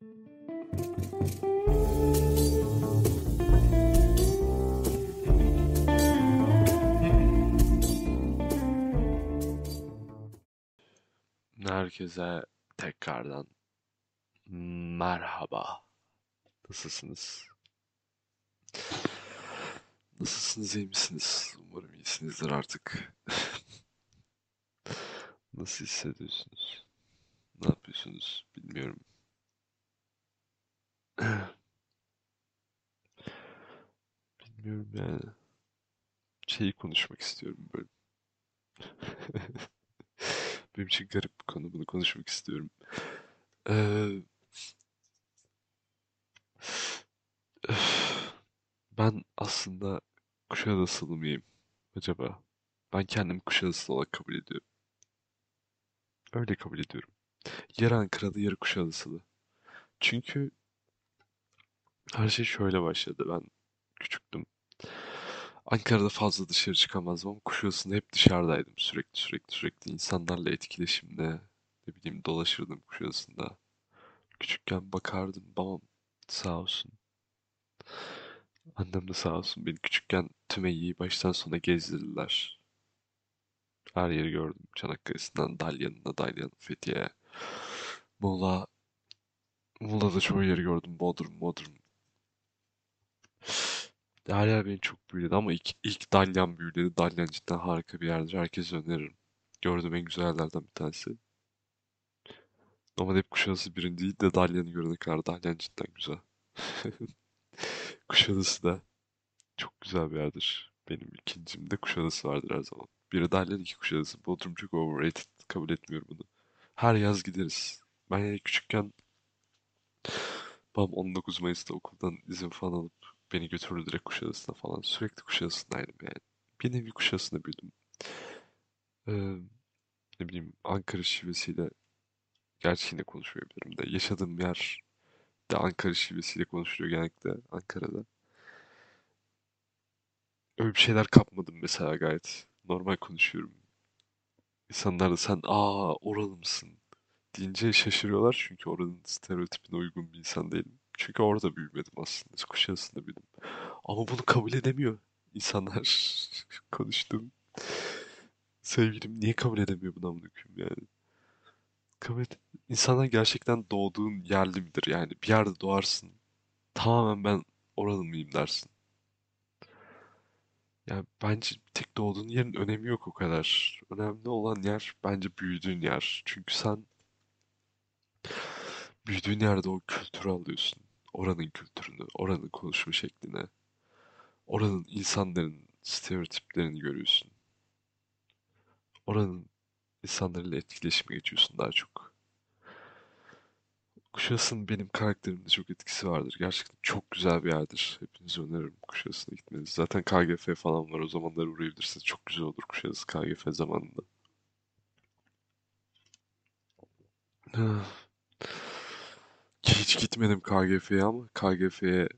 Herkese tekrardan merhaba. Nasılsınız? Nasılsınız, iyi misiniz? Umarım iyisinizdir artık. Nasıl hissediyorsunuz? Ne yapıyorsunuz? Bilmiyorum. Bilmiyorum yani. Şeyi konuşmak istiyorum böyle. Benim için garip bir konu. Bunu konuşmak istiyorum. Ee, ben aslında Kuşadasılı mıyım acaba? Ben kendimi Kuşadasılı olarak kabul ediyorum. Öyle kabul ediyorum. Yarı Ankaralı, yarı Kuşadasılı. Çünkü her şey şöyle başladı. Ben küçüktüm. Ankara'da fazla dışarı çıkamazdım ama Kuşadası'nda hep dışarıdaydım. Sürekli sürekli sürekli insanlarla etkileşimde. Ne bileyim dolaşırdım Kuşadası'nda. Küçükken bakardım. Babam sağ olsun. Annem de sağ olsun. Beni küçükken Tümeyi'yi baştan sona gezdirdiler. Her yeri gördüm. Çanakkale'sinden Dalyan'ına, Dalyan, Fethiye, Muğla. Muğla'da çoğu yeri gördüm. Bodrum, Bodrum. Her yer beni çok büyüledi ama ilk, ilk Dalyan büyüledi. Dalyan cidden harika bir yerdir. Herkese öneririm. Gördüğüm en güzel yerlerden bir tanesi. Ama hep Kuşadası birinci değil de Dalyan'ı görene kadar Dalyan cidden güzel. Kuşadası da çok güzel bir yerdir. Benim ikincimde Kuşadası vardır her zaman. Biri Dalyan, iki Kuşadası. Bodrum çok overrated. Kabul etmiyorum bunu. Her yaz gideriz. Ben küçükken babam 19 Mayıs'ta okuldan izin falan alıp beni götürdü direkt Kuşadası'na falan. Sürekli Kuşadası'ndaydım yani. Bir nevi Kuşadası'nda büyüdüm. Ee, ne bileyim Ankara şivesiyle gerçi yine konuşmayabilirim de yaşadığım yer de Ankara şivesiyle konuşuluyor genellikle Ankara'da. Öyle bir şeyler kapmadım mesela gayet. Normal konuşuyorum. İnsanlar da sen aa oralı mısın deyince şaşırıyorlar çünkü oranın stereotipine uygun bir insan değilim. Çünkü orada büyümedim aslında. Kuşadası'nda büyüdüm. Ama bunu kabul edemiyor insanlar. Konuştum. Sevgilim niye kabul edemiyor bunu amına koyayım yani? Kabul et... İnsanlar gerçekten doğduğun yerli midir? Yani bir yerde doğarsın. Tamamen ben oralı mıyım dersin. Yani bence tek doğduğun yerin önemi yok o kadar. Önemli olan yer bence büyüdüğün yer. Çünkü sen büyüdüğün yerde o kültürü alıyorsun. Oranın kültürünü, oranın konuşma şeklini, oranın insanların stereotiplerini görüyorsun. Oranın insanlarıyla etkileşime geçiyorsun daha çok. Kuşadası'nın benim karakterimde çok etkisi vardır. Gerçekten çok güzel bir yerdir. Hepinize öneririm Kuşadası'na gitmenizi. Zaten KGF falan var. O zamanlar uğrayabilirsiniz. Çok güzel olur Kuşadası KGF zamanında. Hiç gitmedim KGF'ye ama KGF'ye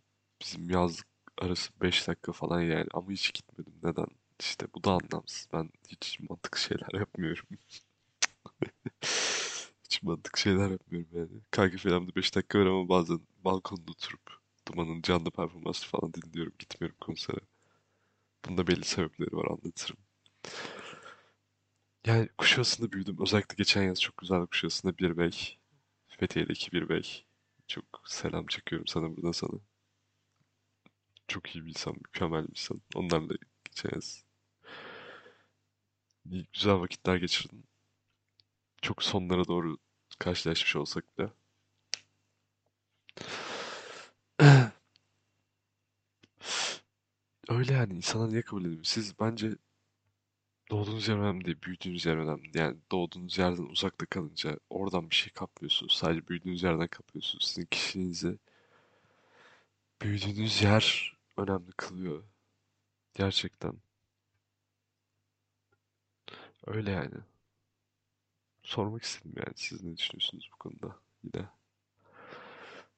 bizim yazlık arası 5 dakika falan yani. Ama hiç gitmedim. Neden? İşte bu da anlamsız. Ben hiç mantıklı şeyler yapmıyorum. Hiç mantıklı şeyler yapmıyorum yani. KGF'lemde 5 dakika var ama bazen balkonda oturup Duman'ın canlı performansı falan dinliyorum. Gitmiyorum konsere. Bunda belli sebepleri var anlatırım. Yani Kuşadası'nda büyüdüm. Özellikle geçen yaz çok güzel Kuşadası'nda bir bey. Fethiye'deki bir bey. Çok selam çekiyorum sana buradan sana. Çok iyi bir insan, mükemmel bir insan. Onlarla geçen yaz güzel vakitler geçirdim. Çok sonlara doğru karşılaşmış olsak bile. Öyle yani insana niye kabul edeyim? Siz bence doğduğunuz yer önemli değil, büyüdüğünüz yer önemli. Yani doğduğunuz yerden uzakta kalınca oradan bir şey kapmıyorsunuz. Sadece büyüdüğünüz yerden kapıyorsunuz. Sizin kişiliğinizi büyüdüğünüz yer önemli kılıyor. Gerçekten. Öyle yani. Sormak istedim yani siz ne düşünüyorsunuz bu konuda yine.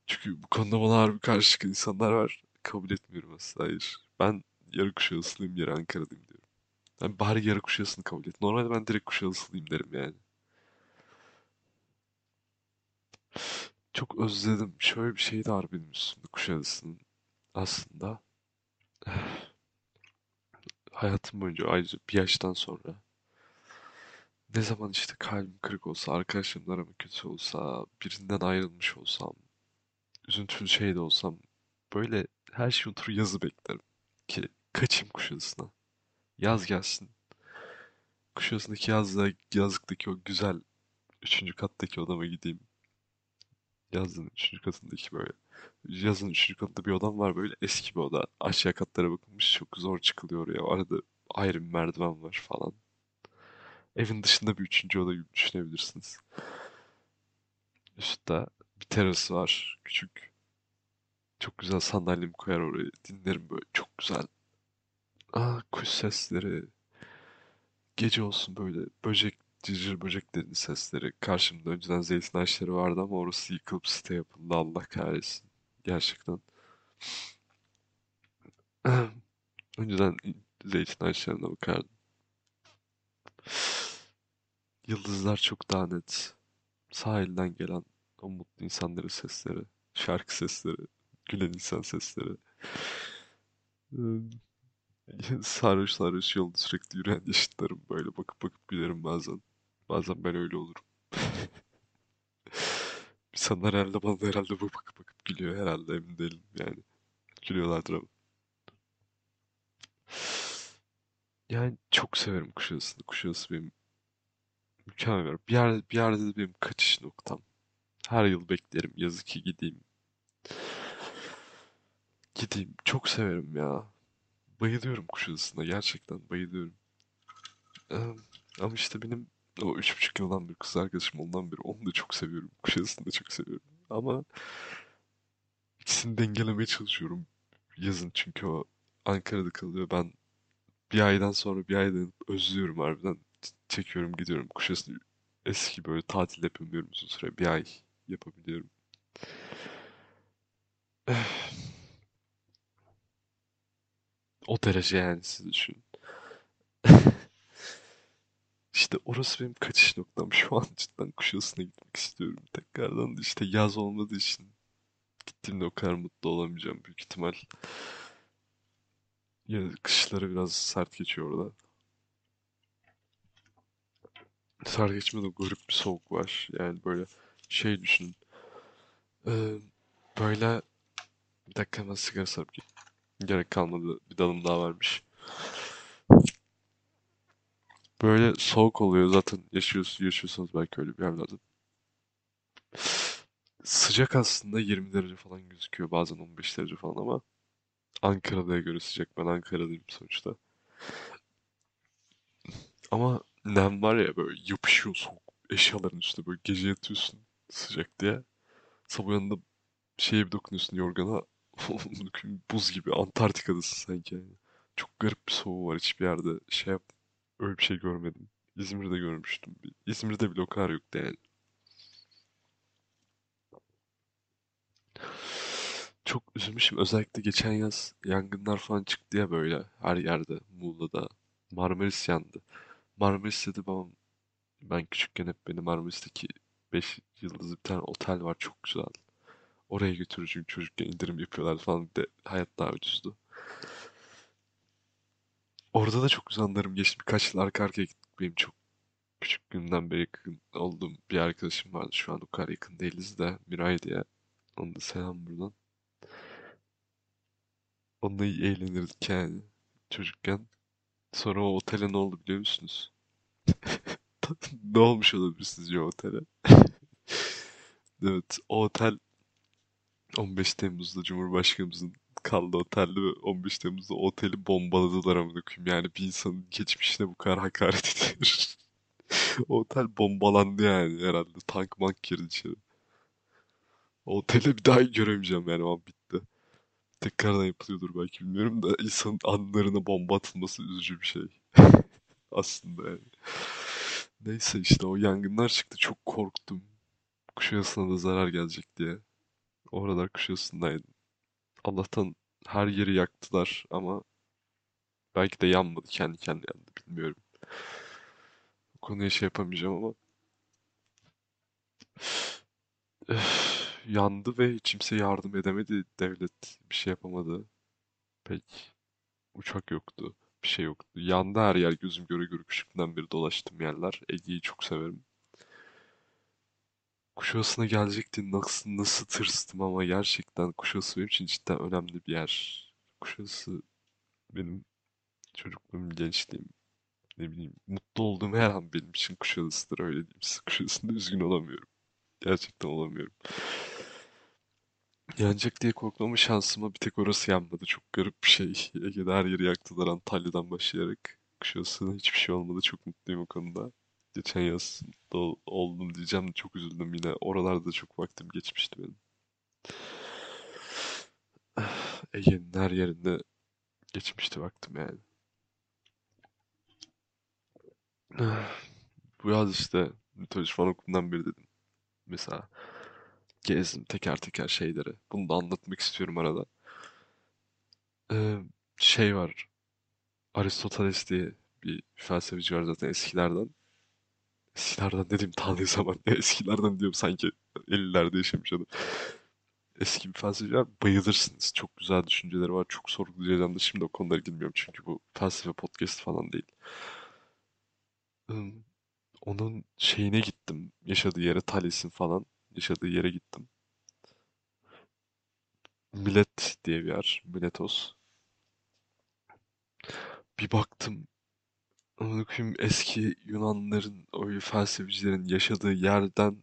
Çünkü bu konuda bana harbi karşı insanlar var. Kabul etmiyorum aslında hayır. Ben yarı Kuşadasılıyım yarı Ankara'lıyım diyorum. Yani bari yarı Kuşadası'nı kabul et. Normalde ben direkt Kuşadasılıyım derim yani. Çok özledim. Şöyle bir şey de var benim üstümde Kuşadası'nın aslında. Hayatım boyunca ayrıca bir yaştan sonra ne zaman işte kalbim kırık olsa, arkadaşlarımla aram kötü olsa, birinden ayrılmış olsam, üzüntülü şey de olsam böyle her şeyi unutur yazı beklerim ki kaçayım Kuşadası'na. Yaz gelsin. Kuşadası'ndaki yazda, yazlıktaki o güzel üçüncü kattaki odama gideyim. Yazın üçüncü katındaki böyle. Yazın üçüncü katında bir odam var böyle eski bir oda. Aşağı katlara bakılmış çok zor çıkılıyor oraya. Arada ayrı bir merdiven var falan. Evin dışında bir üçüncü oda gibi düşünebilirsiniz. Üstte bir terası var küçük. Çok güzel sandalyemi koyar oraya. Dinlerim böyle çok güzel. Ah kuş sesleri. Gece olsun böyle böcek, cırcır böceklerin sesleri. Karşımda önceden zeytin ağaçları vardı ama orası yıkılıp site yapıldı. Allah kahretsin. Gerçekten. Önceden zeytin ağaçlarına bakardım. Yıldızlar çok daha net. Sahilden gelen o mutlu insanların sesleri, şarkı sesleri, gülen insan sesleri. Sarhoş sarhoş yolda sürekli yürüyen yaşıtlarım böyle bakıp bakıp gülerim bazen. Bazen ben öyle olurum. İnsanlar herhalde bana herhalde bakıp bakıp bakıp gülüyor herhalde emin değilim yani. Gülüyorlardır ama. Yani çok severim Kuşadası'nı. Kuşadası benim mükemmel. Bir yerde, bir yerde de benim kaçış noktam. Her yıl beklerim yazı ki gideyim. Gideyim. Çok severim ya. Bayılıyorum Kuşadası'na. Gerçekten bayılıyorum. Ee, ama işte benim o üç buçuk yıldan bir kız arkadaşım ondan beri onu da çok seviyorum. Kuşadası'nı da çok seviyorum. Ama ikisini dengelemeye çalışıyorum. Yazın çünkü o Ankara'da kalıyor. Ben bir aydan sonra bir aydan özlüyorum harbiden. Çekiyorum gidiyorum. Kuşadası'nı eski böyle tatil yapamıyorum uzun süre. Bir ay yapabiliyorum. O derece yani siz düşünün. İşte orası benim kaçış noktam. Şu an cidden Kuşadası'na gitmek istiyorum. Tekrardan da işte yaz olmadığı için gittiğimde o kadar mutlu olamayacağım büyük ihtimal. Yine kışları biraz sert geçiyor orada. Sert geçmede garip bir soğuk var. Yani böyle şey düşünün. Ee, böyle bir dakika hemen sigara sarıp gerek kalmadı. Bir dalım daha varmış. Böyle soğuk oluyor zaten yaşıyorsunuz, yaşıyorsanız belki öyle bir yerlerde. Sıcak aslında 20 derece falan gözüküyor bazen 15 derece falan ama Ankara'da göre sıcak. Ben Ankara'dayım sonuçta. Ama nem var ya böyle yapışıyor soğuk eşyaların üstüne böyle gece yatıyorsun sıcak diye. Sabah uyanında şeye bir dokunuyorsun yorgana buz gibi Antarktika'dasın sanki. Çok garip bir soğuğu var hiçbir yerde şey yap öyle bir şey görmedim. İzmir'de görmüştüm. İzmir'de bile o kadar yoktu yani. Çok üzülmüşüm. Özellikle geçen yaz yangınlar falan çıktı ya böyle her yerde. Muğla'da. Marmaris yandı. Marmaris'te de babam ben küçükken hep beni Marmaris'teki 5 yıldızlı bir tane otel var çok güzel. Oraya götürür çünkü çocukken indirim yapıyorlar falan. De hayat daha ucuzdu. Orada da çok güzel anlarım geçti. Birkaç yıl arka arkaya gittik. Benim çok küçüklüğümden beri yakın olduğum bir arkadaşım vardı. Şu an o kadar yakın değiliz de. Miray diye. Onu da selam buradan. Onunla iyi eğlenirdik yani çocukken. Sonra o otele ne oldu biliyor musunuz? Ne olmuş olabilir sizce otele? Evet, o otel 15 Temmuz'da Cumhurbaşkanımızın kaldığı otelde ve 15 Temmuz'da oteli bombaladılar amına koyayım. Yani bir insanın geçmişine bu kadar hakaret ediyor. O otel bombalandı yani herhalde. Tank mank girdi içeri. Oteli bir daha göremeyeceğim yani an bitti. Tekrardan yapılıyordur belki bilmiyorum da insanın anılarına bomba atılması üzücü bir şey. Aslında yani. Neyse işte o yangınlar çıktı. Çok korktum. Kuşadası'na da zarar gelecek diye. O aralar Kuşadası'ndaydım. Allah'tan her yeri yaktılar ama belki de yanmadı. Kendi kendine yandı. Bilmiyorum. Bu konuya şey yapamayacağım ama. Yandı ve hiç kimse yardım edemedi. Devlet bir şey yapamadı. Pek uçak yoktu. Bir şey yoktu. Yandı her yer gözüm göre göre küçüklüğümden beri dolaştığım yerler. Ege'yi çok severim. Kuşadası'na gelecekti. Nasıl, nasıl tırstım ama gerçekten Kuşadası benim için cidden önemli bir yer. Kuşadası benim çocukluğum, gençliğim, ne bileyim mutlu olduğum her an benim için Kuşadası'dır öyle diyeyim size. Kuşadası'nda üzgün olamıyorum. Gerçekten olamıyorum. Yanacak diye korkmama şansıma bir tek orası yanmadı. Çok garip bir şey. Ege'de her yeri yaktılar Antalya'dan başlayarak. Kuşadası'na hiçbir şey olmadı. Çok mutluyum o konuda. Geçen yaz da ol- oldum diyeceğim çok üzüldüm yine. Oralarda çok vaktim geçmişti benim. Ege'nin her yerinde geçmişti vaktim yani. Bu yaz işte mitoloji falan okulundan beri dedim. Mesela gezdim teker teker şeyleri. Bunu da anlatmak istiyorum arada. Ee, şey var. Aristoteles diye bir felsefeci var zaten eskilerden. Eskilerden dediğim tarihi zaman eskilerden diyorum sanki 50'lerde yaşamış adam. Eski bir felsefeci var. Bayılırsınız. Çok güzel düşünceleri var. Çok sorgulayacağım da şimdi o konulara girmiyorum çünkü bu felsefe podcast falan değil. Onun şeyine gittim. Yaşadığı yere, Thales'in falan yaşadığı yere gittim. Milet diye bir yer. Miletos. Bir baktım. Amına koyayım eski Yunanların, o felsefecilerin yaşadığı yerden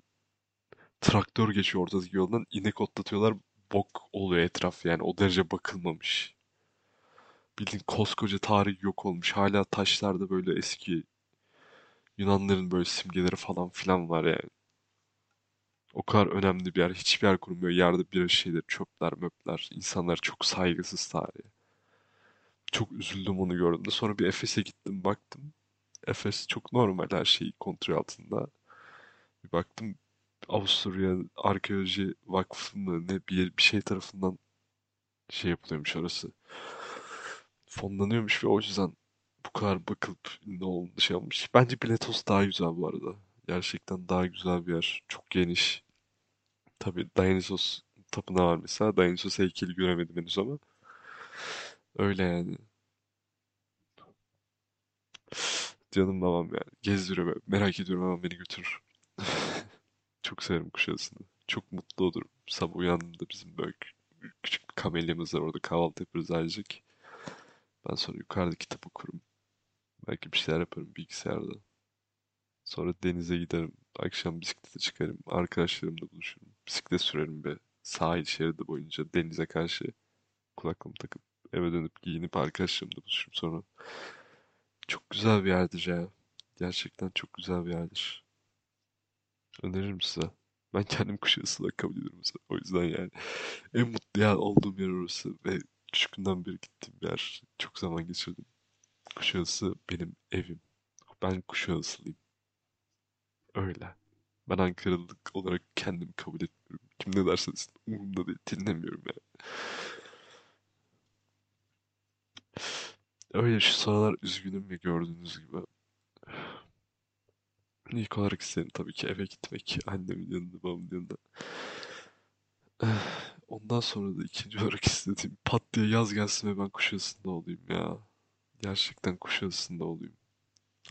traktör geçiyor ortadaki yoldan. inek otlatıyorlar. Bok oluyor etraf yani. O derece bakılmamış. Bildiğin koskoca tarih yok olmuş. Hala taşlarda böyle eski Yunanların böyle simgeleri falan filan var yani. O kadar önemli bir yer. Hiçbir yer kurulmuyor. Yerde bir şeyler, çöpler, möpler. İnsanlar çok saygısız tarihe. Çok üzüldüm onu gördüğümde. Sonra bir Efes'e gittim, baktım. Efes çok normal her şey kontrol altında. Bir baktım Avusturya Arkeoloji Vakfı mı ne bir, bir şey tarafından şey yapılıyormuş orası. Fonlanıyormuş ve o yüzden bu kadar bakılıp ne oldu şey olmuş. Bence Biletos daha güzel bu arada. Gerçekten daha güzel bir yer. Çok geniş. Tabii Dionysos tapınağı var mesela. Dionysos heykeli göremedim henüz ama. Öyle yani. Canım babam yani. Gezdiriyor. Merak ediyorum ama beni götürür. Çok severim Kuşadası'nı. Çok mutlu olurum. Sabah uyandığımda bizim böyle kü- küçük bir kamelyamız var orada kahvaltı yaparız ailecek. Ben sonra yukarıda kitap okurum. Belki bir şeyler yaparım bilgisayarda. Sonra denize giderim. Akşam bisiklete çıkarım. Arkadaşlarımla buluşurum. Bisiklet sürerim be. Sahil şeridi boyunca denize karşı kulaklığımı takıp eve dönüp giyinip arkadaşlarımla buluşurum sonra. Çok güzel bir yerdir ya. Gerçekten çok güzel bir yerdir. Öneririm size. Ben kendim Kuşadası olarak kabul ediyorum mesela. O yüzden yani en mutlu yer olduğum yer orası ve küçüklüğümden beri gittiğim yer. Çok zaman geçirdim. Kuşadası benim evim. Ben Kuşadasılıyım. Öyle. Ben Ankaralılık olarak kendimi kabul etmiyorum. Kim ne derse desin umurumda değil. Dinlemiyorum yani. Öyle şu sıralar üzgünüm ya gördüğünüz gibi. İlk olarak isterim tabii ki eve gitmek. Annemin yanında, babamın yanında. Ondan sonra da ikinci olarak istediğim pat diye yaz gelsin ve ben Kuşadası'nda olayım ya. Gerçekten Kuşadası'nda olayım.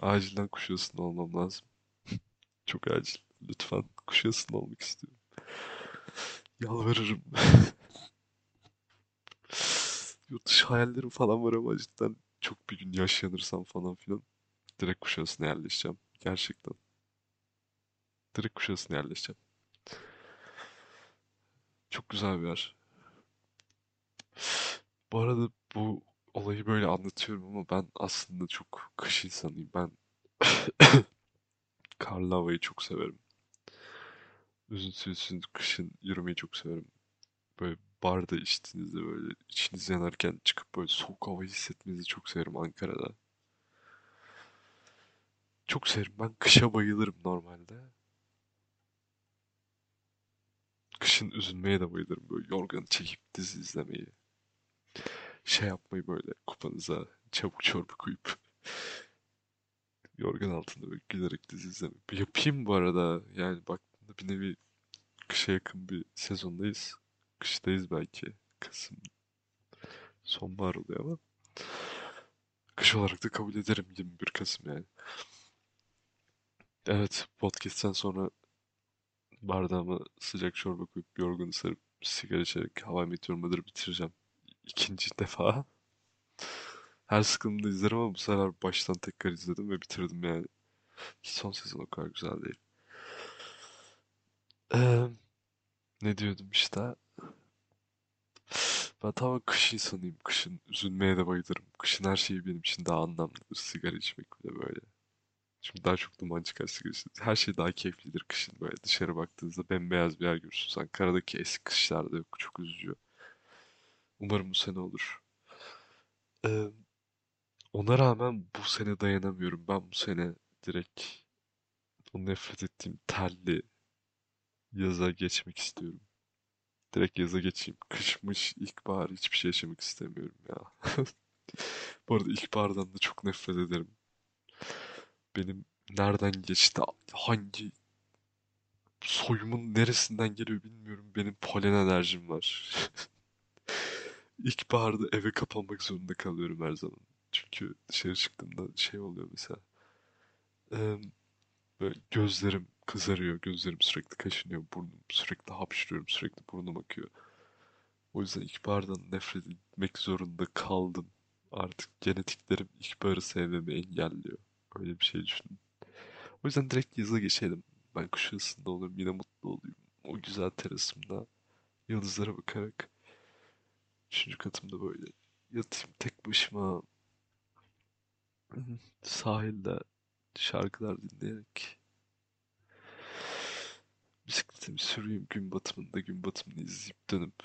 Acilen Kuşadası'nda olmam lazım. Çok acil. Lütfen Kuşadası'nda olmak istiyorum. Yalvarırım. Yurt dışı hayallerim falan var ama cidden çok bir gün yaşlanırsam falan filan direkt Kuşadası'na yerleşeceğim. Gerçekten. Direkt Kuşadası'na yerleşeceğim. Çok güzel bir yer. Bu arada bu olayı böyle anlatıyorum ama ben aslında çok kış insanıyım. Ben karlı havayı çok severim. Üzüntüsüz kışın yürümeyi çok severim. Böyle barda içtiğinizde böyle içiniz yanarken çıkıp böyle soğuk havayı hissetmenizi çok severim Ankara'da. Çok severim. Ben kışa bayılırım normalde. Kışın üzülmeye de bayılırım. Böyle yorganı çekip dizi izlemeyi. Şey yapmayı böyle kupanıza çabuk çorba koyup yorgan altında böyle gülerek dizi izlemeyi. Yapayım bu arada. Yani baktığında bir nevi kış kışa yakın bir sezondayız. Kıştayız belki. Kasım, sonbahar oluyor ama. Kış olarak da kabul ederim 21 Kasım yani. Evet, podcast'ten sonra bardağıma sıcak çorba koyup yorgun sarıp sigara içerek Hava I Met Your Mother'ı bitireceğim. İkinci defa. Her sıkıldığımda izlerim ama bu sefer baştan tekrar izledim ve bitirdim yani. Son sezon o kadar güzel değil. Ee, ne diyordum işte? Ben tamamen kış insanıyım. Kışın üzülmeye de bayılırım. Kışın her şeyi benim için daha anlamlıdır. Sigara içmek bile böyle. Çünkü daha çok duman çıkar sigara. Her şey daha keyiflidir kışın böyle. Dışarı baktığınızda bembeyaz bir yer görürsünüz. Ankara'daki eski kışlarda yok. Çok üzücü. Umarım bu sene olur. Ee, ona rağmen bu sene dayanamıyorum. Ben bu sene direkt o nefret ettiğim terli yaza geçmek istiyorum. Direkt yaza geçeyim. Kışmış, ilkbahar hiçbir şey yaşamak istemiyorum ya. Bu arada ilkbahardan da çok nefret ederim. Benim nereden geçti, hangi soyumun neresinden geliyor bilmiyorum. Benim polen alerjim var. İlkbaharda eve kapanmak zorunda kalıyorum her zaman. Çünkü dışarı çıktığımda şey oluyor mesela. Eee, böyle gözlerim kızarıyor, gözlerim sürekli kaşınıyor, burnum sürekli hapşırıyorum, sürekli burnum akıyor. O yüzden ilkbahardan nefret etmek zorunda kaldım. Artık genetiklerim ilkbaharı sevmemi engelliyor. Öyle bir şey düşünün. O yüzden direkt yaza geçelim. Ben kuş arasında olurum, yine mutlu olayım. O güzel terasımda yıldızlara bakarak üçüncü katımda böyle yatayım tek başıma sahilde şarkılar dinleyerek bisikletimi süreyim gün batımında gün batımını izleyip dönüp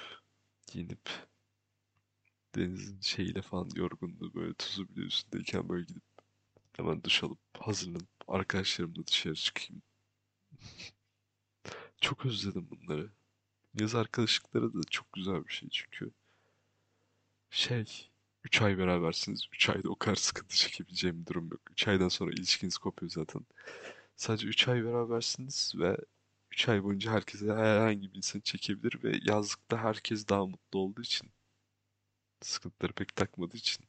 giyinip denizin şeyiyle falan yorgunluğu böyle tuzu bile üstündeyken böyle gidip hemen duş alıp hazırlanıp arkadaşlarımla dışarı çıkayım. Çok özledim bunları. Yaz arkadaşlıkları da çok güzel bir şey çünkü şey 3 ay berabersiniz. 3 ayda o kadar sıkıntı çekebileceğim bir durum yok. 3 aydan sonra ilişkiniz kopuyor zaten. Sadece 3 ay berabersiniz ve 3 ay boyunca herkese herhangi bir insan çekebilir ve yazlıkta herkes daha mutlu olduğu için sıkıntıları pek takmadığı için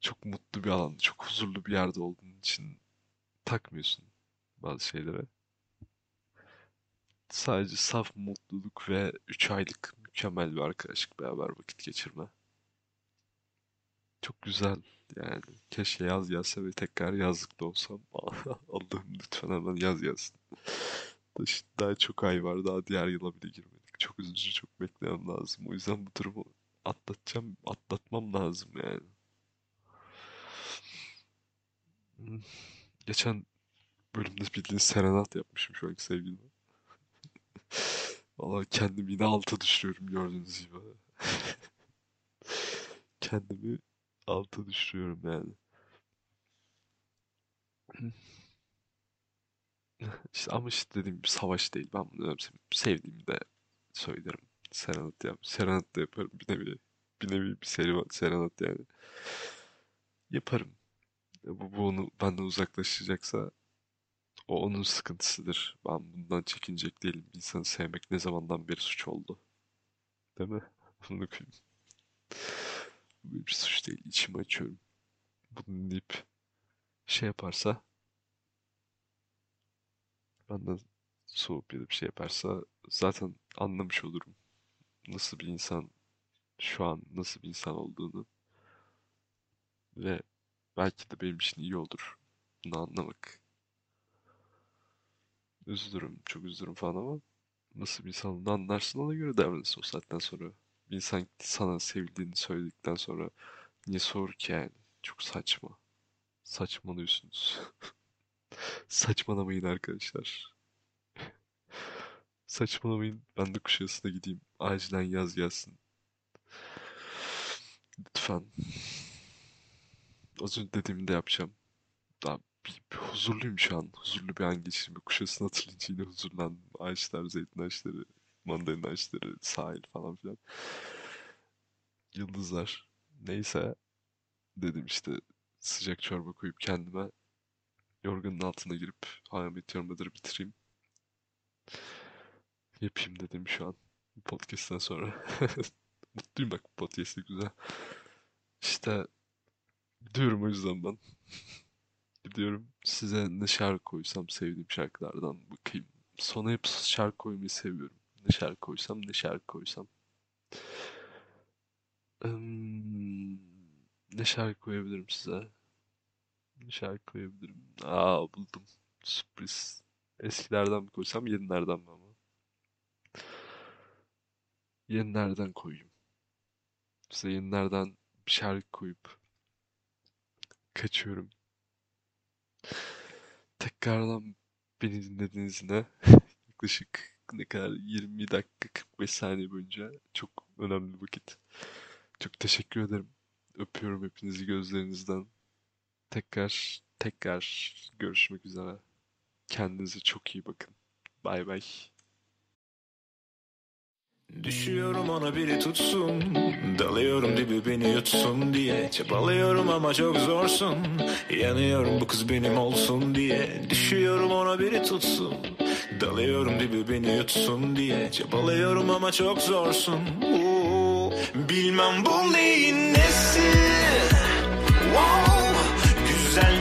çok mutlu bir alanda, çok huzurlu bir yerde olduğun için takmıyorsun bazı şeylere. Sadece saf mutluluk ve 3 aylık mükemmel bir arkadaşlık beraber vakit geçirme. Çok güzel yani. Keşke yaz gelse ve tekrar yazlıkta olsam. Allah'ım lütfen hemen yaz gelsin. Daha çok ay var. Daha diğer yıla bile girmedik. Çok üzücü, çok beklemem lazım. O yüzden bu durumu atlatacağım, atlatmam lazım yani. Geçen bölümde bildiğin serenat yapmışım şu anki sevgilime. Valla kendimi yine alta düşürüyorum gördüğünüz gibi. Kendimi alta düşürüyorum yani. İşte ama işte dediğim gibi savaş değil. Ben bunu. Sevdiğimi de söylerim. Serenat yap. Serenat da yaparım bir nevi. Bir nevi bir seri serenat yani. Yaparım. Bu, bu onu benden uzaklaşacaksa o onun sıkıntısıdır. Ben bundan çekinecek değilim. İnsanı sevmek ne zamandan beri suç oldu. Değil mi? Bunu koyayım. Bu bir suç değil. İçimi açıyorum. Bunu dinleyip şey yaparsa benden soğuk ya da bir şey yaparsa zaten anlamış olurum. Nasıl bir insan şu an nasıl bir insan olduğunu ve belki de benim için iyi olur bunu anlamak. Üzülürüm, çok üzülürüm falan ama nasıl bir insan olduğunu anlarsın ona göre davranırsın o saatten sonra. Bir insan sana sevildiğini söyledikten sonra niye sorur ki yani? Çok saçma. Saçmalıyorsunuz. Saçmalamayın arkadaşlar. Saçmalamayın. Ben de Kuşadası'na gideyim. Acilen yaz gelsin. Lütfen. Az önce dediğimi de yapacağım. Daha bir, bir huzurluyum şu an. Huzurlu bir an geçirdim. Kuşadası'nı hatırlayınca yine huzurlandım. Ağaçlar, zeytin ağaçları, mandalina ağaçları, sahil falan filan. Yıldızlar. Neyse. Dedim işte sıcak çorba koyup kendime yorganın altına girip How I Met Your Mother'ı bitireyim. Yapayım dedim şu an. Podcast'ten sonra. Mutluyum bak podcast'ı güzel. İşte diyorum o yüzden ben. Gidiyorum size ne şarkı koysam sevdiğim şarkılardan bakayım. Sona hep şarkı koymayı seviyorum. Ne şarkı koysam ne şarkı koysam. Ne şarkı koyabilirim size? Ne şarkı koyabilirim? Aa buldum. Sürpriz. Eskilerden mi koysam yenilerden mi ama? Yenilerden koyayım. Size yenilerden bir şarkı koyup kaçıyorum. Tekrardan beni dinlediğiniz yaklaşık ne kadar 20 dakika 45 saniye boyunca çok önemli vakit. Çok teşekkür ederim. Öpüyorum hepinizi gözlerinizden. Tekrar tekrar görüşmek üzere. Kendinize çok iyi bakın. Bay bay. Düşüyorum ona biri tutsun. Dalıyorum dibi beni yutsun diye. Çabalıyorum ama çok zorsun. Yanıyorum bu kız benim olsun diye. Düşüyorum ona biri tutsun. Dalıyorum dibi beni yutsun diye. Çabalıyorum ama çok zorsun. Oo, Bilmem bu neyin nesi. Wow, Güzel